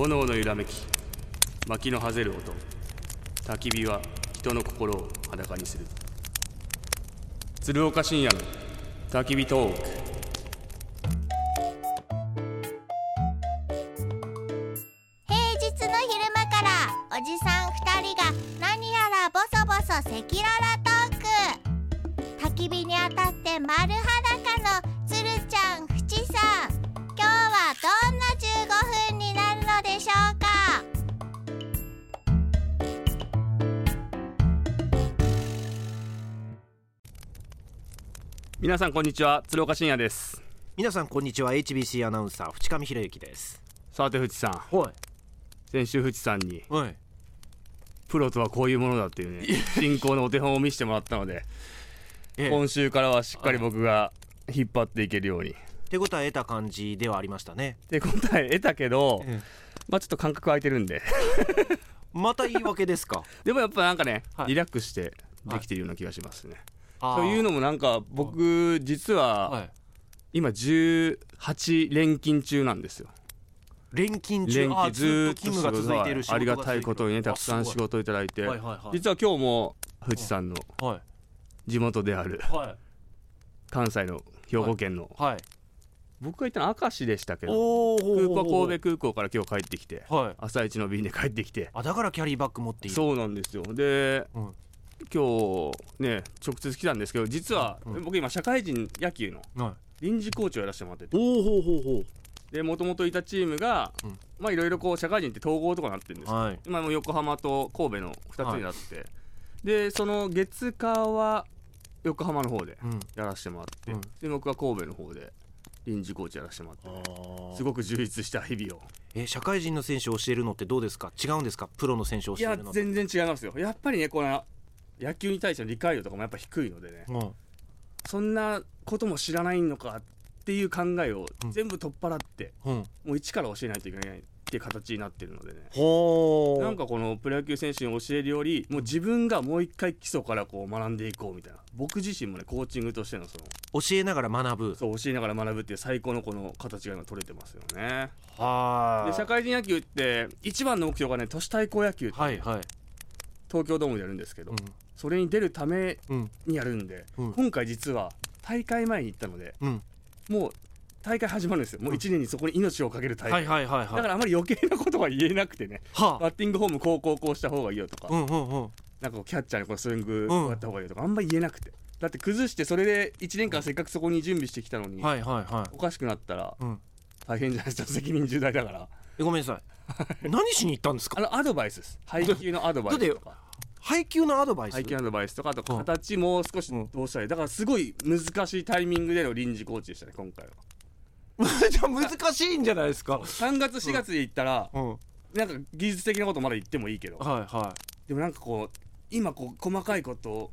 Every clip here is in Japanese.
炎の揺らめき薪のはぜる音。焚き火は人の心を裸にする。鶴岡深夜の焚き火トーク。皆さんこんにちは鶴岡深夜です。皆さんこんにちは HBC アナウンサー淵上博之です。さて藤さん。はい。先週藤さんにはい。プロとはこういうものだっていうね進行のお手本を見せてもらったのでええ。今週からはしっかり僕が引っ張っていけるように。手応え得た感じではありましたね。で答え得たけどえまあちょっと感覚空いてるんで。また言い訳ですか？でもやっぱなんかね、はい。リラックスしてできてるような気がしますね、というのもなんか僕実ははい。今18連勤中なんですよ。連勤中？連勤ずっと勤務が続いている仕事ありがたいことにねたくさん仕事をい。ただいて、はいはいはい。実は今日も藤さんのはい。地元であるはい。関西の兵庫県の、はい。僕が行ったのは明石でしたけどお空港お神戸空港から今日帰ってきてはい。朝一の便で帰ってきて。あだからキャリーバッグ持っている。そうなんですよ。で、うん今日ね直接来たんですけど実は、うん僕今社会人野球のはい。臨時コーチをやらせてもらってて。おおほうほうほでもともといたチームが、うん。まあいろいろこう社会人って統合とかなってるんです。よ、うはい。今もう横浜と神戸の2つになって、でその月火は横浜の方でうん。やらせてもらって、うん。で僕は神戸の方で臨時コーチやらせてもらって。すごく充実した日々を。え社会人の選手を教えるのってどうですか？違うんですか？プロの選手をいや教えるのって。全然違いますよ。やっぱりねこの野球に対しての理解度とかもやっぱ低いのでね。うん。そんなことも知らないのかっていう考えをうん。全部取っ払って、うん。もう一から教えないといけないっていう形になってるのでね。なんかこのプロ野球選手に教えるよりもう自分がもう一回基礎からこう学んでいこうみたいな。僕自身もねコーチングとしてのその教えながら学ぶ。そう教えながら学ぶっていう最高のこの形が今取れてますよね。はで社会人野球って一番の目標がね都市対抗野球ってはいはい。東京ドームでやるんですけど、うそれに出るためにやるんで、うん。今回実は大会前に行ったのでうん。もう大会始まるんですよ。もう1年にそこに命をかける大会、だからあまり余計なことは言えなくてね。はバッティングフォームこうこうこうした方がいいよとか、うんうんうん。なんかキャッチャーにこうスイングやった方がいいよとか、あんまり言えなくて。だって崩してそれで1年間せっかくそこに準備してきたのに、はいはいはい。おかしくなったらうん。大変じゃないですか責任重大だから。えごめんなさい。何しに行ったんですか？あのアドバイスです。配球のアドバイスとか配球のアドバイス？配アドバイスとかあとうん形も少しうん。どうしたらいい？だからすごい難しいタイミングでの臨時コーチでしたね今回は。じゃあ難しいんじゃないですか。3月4月で行ったら、うん。なんか技術的なことまだ言ってもいいけど。はいはでもなんかこう今こう細かいことを。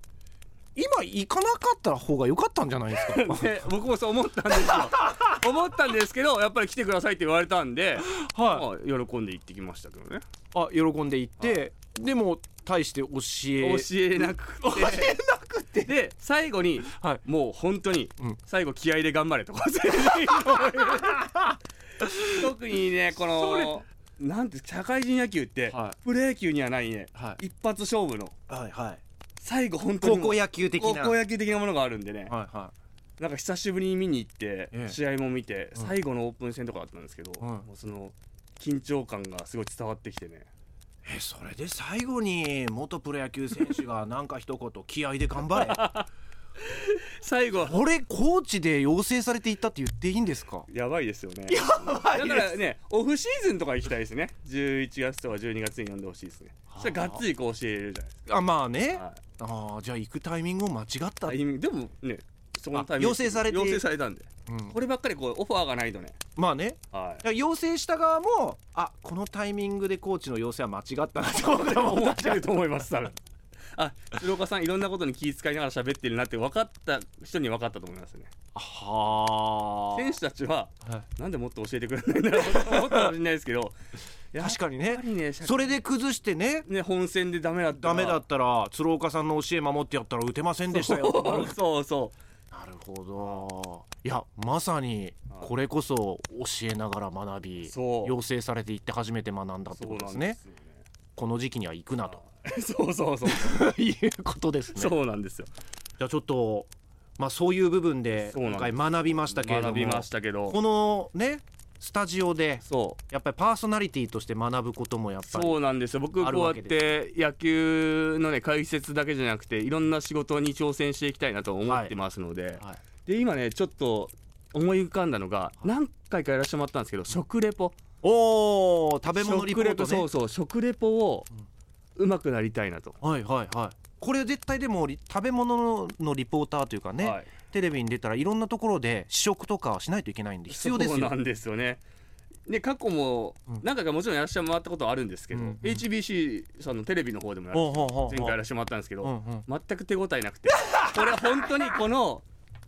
い今行かなかった方が良かったんじゃないですか？で 僕もそう思ったんですよ 思ったんですけどやっぱり来てくださいって言われたんで、はい。まあ、喜んで行ってきましたけどね。あ喜んで行ってでも大して教え教えなくて。教えなくて。で最後にはい。もう本当にうん。最後気合で頑張れとか特にねこのなんて社会人野球って、はプロ野球にはないねはい。一発勝負の。はいはい。最後本当に高校野球的な。高校野球的なものがあるんでね、はいはなんか久しぶりに見に行って、ええ。試合も見て、うん。最後のオープン戦とかだったんですけど、うんもうその緊張感がすごい伝わってきてね。いえそれで最後に元プロ野球選手がなんか一言気合で頑張れ。最後これコーチで養成されていったって言っていいんですか？やばいですよね。やばいだからねオフシーズンとか行きたいですね。11月とか12月に呼んでほしいですね。そしたらがっつりこう教えれるじゃないですあまあね。か、はい。ああじゃあ行くタイミングを間違った、でもねそこのタイミング。あ要請されて。要請されたんで。うん。こればっかりこうオファーがないとね。まあね。はい。要請した側もあこのタイミングでコーチの要請は間違ったなと思って思ってると思います多分あ鶴岡さんいろんなことに気遣いながら喋ってるなって分かった人に分かったと思いますね。は選手たちはあなんでもっと教えてくれないんだろうと思ったかもしれないですけど。確かにね。ねそれで崩してね。ね本戦でダメだったら。ダメだったら鶴岡さんの教え守ってやったら打てませんでしたよ。そうそうなるほど。いやまさにこれこそ教えながら学び養成されていって初めて学んだってことですね。よこの時期には行くなと。そうそうそう いうことですね。そうなんですよ。じゃあちょっとまあそういう部分で今回学びましたけれども学びましたけど。このねスタジオでそう。やっぱりパーソナリティとして学ぶこともやっぱりそうなんですよ。僕こうやって野球のね解説だけじゃなくていろんな仕事に挑戦していきたいなと思ってますので、はい。で今ねちょっと思い浮かんだのが何回かやらせてもらったんですけど食レポ。おお食べ物リポートね。食レポそうそう食レポをうまくなりたいなと、はいはいはい。これ絶対でもリ食べ物のリポーターというかね、はいテレビに出たらいろんなところで試食とかしないといけないんで必要ですよそうなんですよ。ねで過去もうん何回かもちろんやらせてもらったことはあるんですけど、うん HBC さんのテレビの方でもやら前回やらせてもらったんですけど、うんうん。全く手応えなくてこれ本当にこの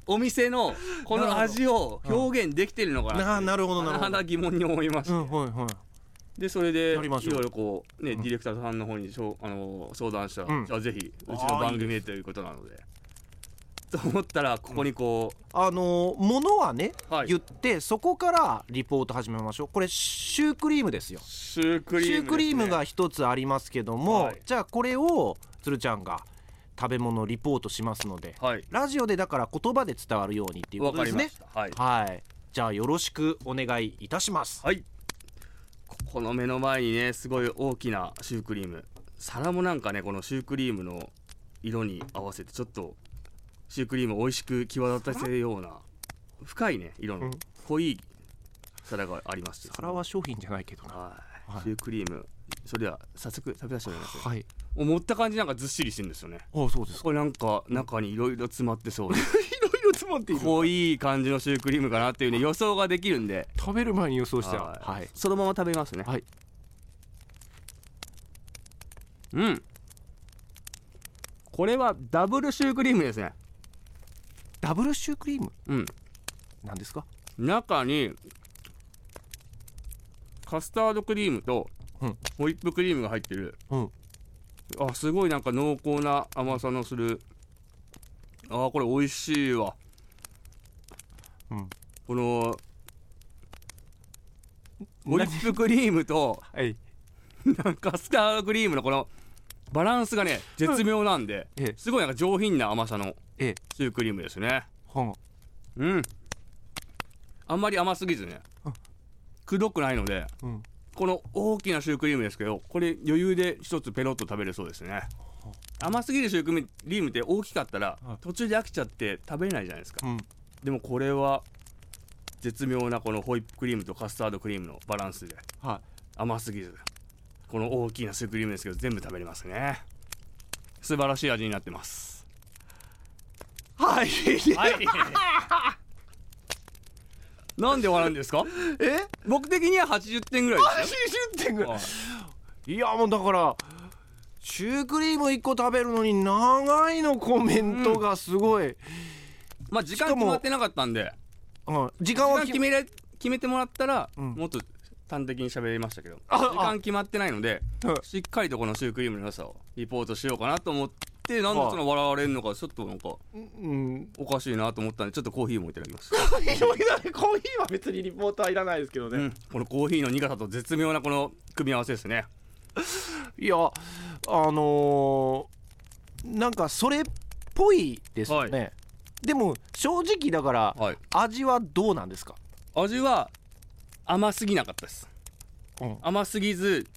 お店のこの味を表現できてるのかなななるほどなるほど。疑問に思いました、うんはいはい。でそれでいろいろこうね、うん。ディレクターさんの方にしょうあの相談したら、うん。じゃあぜひうちの番組へということなのでと思ったらここにこあのーものはね、はい。言ってそこからリポート始めましょう。これシュークリームですよ。うシュークリームシュークリームが一つありますけども、はい。じゃあこれをつるちゃんが食べ物リポートしますのではい。ラジオでだから言葉で伝わるようにっていうこわかりまとですねした。はい。はい。じゃあよろしくお願いいたします。はい。ここの目の前にねすごい大きなシュークリーム。皿もなんかねこのシュークリームの色に合わせてちょっとシュークリームを美味しく際立たせるような深いね色のうん。濃い皿がありますよ。皿は商品じゃないけどな。はい、はい。シュークリーム。それでは早速食べさせてもらいますね。はいもう持った感じなんかずっしりしてるんですよね。あそうですか。これなんか中にいろいろ詰まってそうで。いろいろ詰まって濃い感じのシュークリームかなっていうね予想ができるんで。食べる前に予想してたはい。はい。そのまま食べますね。はい。うん。これはダブルシュークリームですねダブルシュークリーム？うん。なんですか？中にカスタードクリームとうん。ホイップクリームが入ってる。うん。あすごいなんか濃厚な甘さのする。あこれ美味しいわ。うん。このホイップクリームとはい。カスタードクリームのこのバランスがね絶妙なんでええ。すごいなんか上品な甘さのええ。シュークリームですね。はんうん。あんまり甘すぎずね。うんくどくないのでうん。この大きなシュークリームですけどこれ余裕で一つペロッと食べれそうですね。甘すぎるシュークリームって大きかったらはい。途中で飽きちゃって食べれないじゃないですか。うん。でもこれは絶妙なこのホイップクリームとカスタードクリームのバランスでは甘すぎずこの大きなシュークリームですけど全部食べれますね。素晴らしい味になってますいはい。はい。なんで笑うんですか？え？僕的には80点ぐらいです80点ぐよらい。い。やもうだからシュークリーム1個食べるのに長いのコメントがすごい、まあ時間決まってなかったんで。うん時時間は決め間決めれ決めてもらったら、うん。もっと端的に喋りましたけど。あ時間決まってないのでうんしっかりとこのシュークリームの良さをリポートしようかなと思ってなんでその笑われるのかちょっとなんかうんおかしいなと思ったんでちょっとコーヒーもいただきます、コーヒーは別にリポートはいらないですけどうん、このコーヒーの苦さと絶妙なこの組み合わせですね。いやあのーなんかそれっぽいですよね、でも正直だからはい。味はどうなんですか、味は甘すぎなかったです。うん。甘すぎず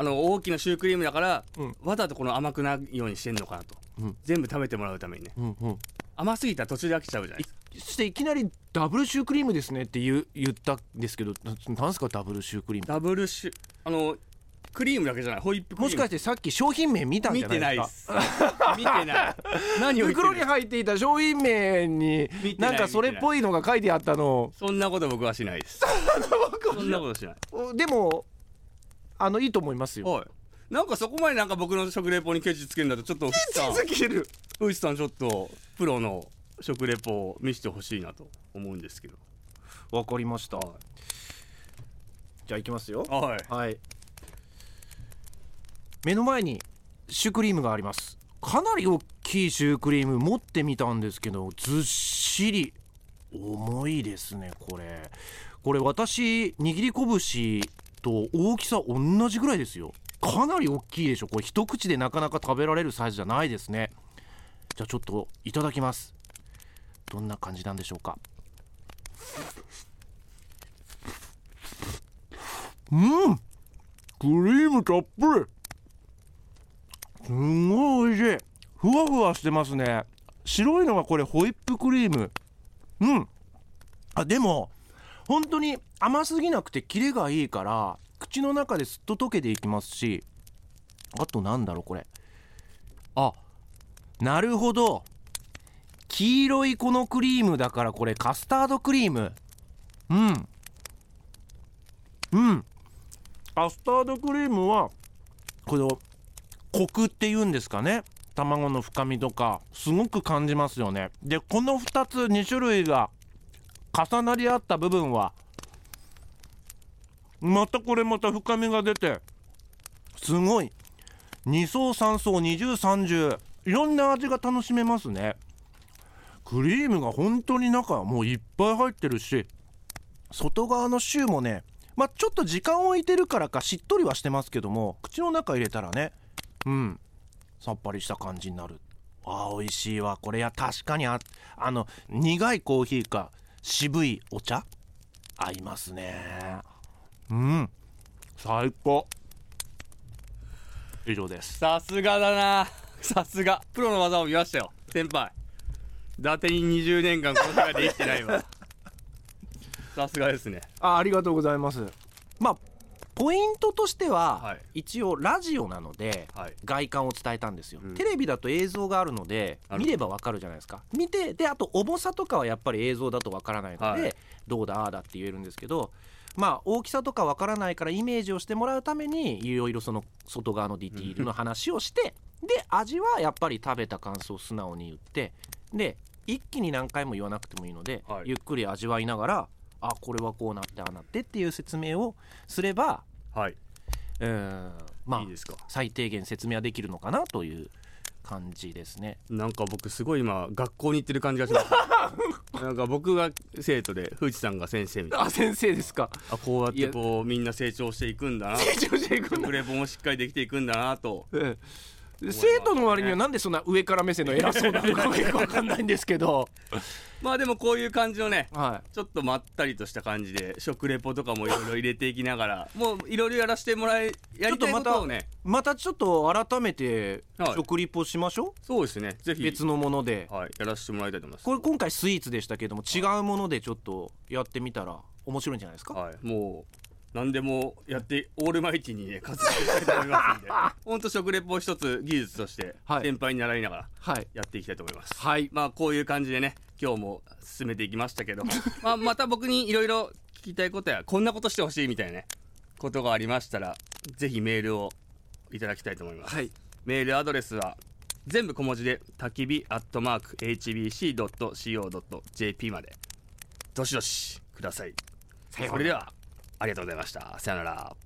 あの大きなシュークリームだから、うん。わざとこの甘くないようにしてんのかなと、うん。全部食べてもらうためにね。うんうん、甘すぎたら途中で飽きちゃうじゃないですか。そしていきなりダブルシュークリームですねって言う言ったんですけどななんですかダブルシュークリーム？ダブルシュあのクリームだけじゃない。ホイップクリーム。もしかしてさっき商品名見たんじ見ゃないてないです。かです見てない。何を袋にる入っていた商品名に見てなないんかそれっぽいのが書いてあったのそんなこと僕はしないです。そんなことしない。おでもあのいいと思いますよ。はい。なんかそこまでなんか僕の食レポにケチつけるんだとちょっと藤さんける。藤さんちょっとプロの食レポを見せてほしいなと思うんですけど。わかりました。はじゃあいきますよ。い、はい、はい。目の前にシュークリームがあります。かなり大きいシュークリーム持ってみたんですけどずっししり。重いですねこれ。これ私握り拳と大きさ同じぐらいですよ。かなり大きいでしょ。これ一口でなかなか食べられるサイズじゃないですね。じゃあちょっといただきます。どんな感じなんでしょうか。うん！クリームたっぷり。すんごい美味しい。ふわふわしてますね。白いのがこれホイップクリーム。うん。あでも本当に甘すぎなくてキレがいいから口の中ですっと溶けていきますしあとなんだろうこれ。あなるほど。黄色いこのクリームだからこれカスタードクリーム。うん。うん。カスタードクリームはこのコクっていうんですかね。卵の深みとかすごく感じますよね。でこの2つ2種類が重なり合った部分はまたこれまた深みが出てすごい。2層3層二重三重いろんな味が楽しめますね。クリームが本当に中もういっぱい入ってるし外側のシューもねまあちょっと時間を置いてるからかしっとりはしてますけども口の中入れたらねうんさっぱりした感じになる。あー美味しいわ。これや確かにああの苦いコーヒーか渋いお茶？合いますね。うん。最高。以上です。さすがだな。さすが。プロの技を見ましたよ。先輩。伊達に20年間この世界で生きてないわ。さすがですね。あありがとうございます。まあポイントとしては、はい。一応ラジオなのではい。外観を伝えたんですよ、うん。テレビだと映像があるので見ればわかるじゃないですか。見てであと重さとかはやっぱり映像だとわからないので、はい。どうだああだって言えるんですけどまあ大きさとかわからないからイメージをしてもらうためにいろいろその外側のディティールの話をしてで味はやっぱり食べた感想を素直に言ってで一気に何回も言わなくてもいいので、はい。ゆっくり味わいながらあこれはこうなってああなってっていう説明をすればはい。うん。まあいいですか。最低限説明はできるのかなという感じですね。なんか僕すごい今学校に行ってる感じがします。なんか僕が生徒で藤さんが先生みたいな。あ先生ですか。あこうやってこうみんな成長していくんだな。成長していくんだ。食レポもしっかりできていくんだなと。ええ生徒の割にはなんでそんな上から目線の偉そうなのか結構わかんないんですけど、まあでもこういう感じのねはちょっとまったりとした感じで食レポとかもいろいろ入れていきながらもういろいろやらせてもらえやりたいことをね。い、またちょっと改めてはい。食リポしましょそうですね。ぜう、ひ。別のもので。はい。やらせてもらいたいと思います。これ今回スイーツでしたけども違うものでちょっとやってみたら面白いんじゃないですか、はい。もう何でもやってオールマイティにね 活動したいと思いますんで本当食レポを一つ技術としてはい。先輩に習いながらはい。やっていきたいと思います、はい。まあこういう感じでね今日も進めていきましたけども まあまた僕にいろいろ聞きたいことやこんなことしてほしいみたいなねことがありましたらぜひメールをいただきたいと思います、はい。メールアドレスは全部小文字で焚き火アットマーク HBC.CO.JP まで。どしどしください。それではありがとうございました。さよなら。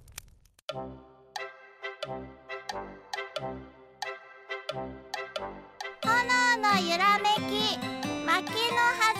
炎の揺らめき薪の花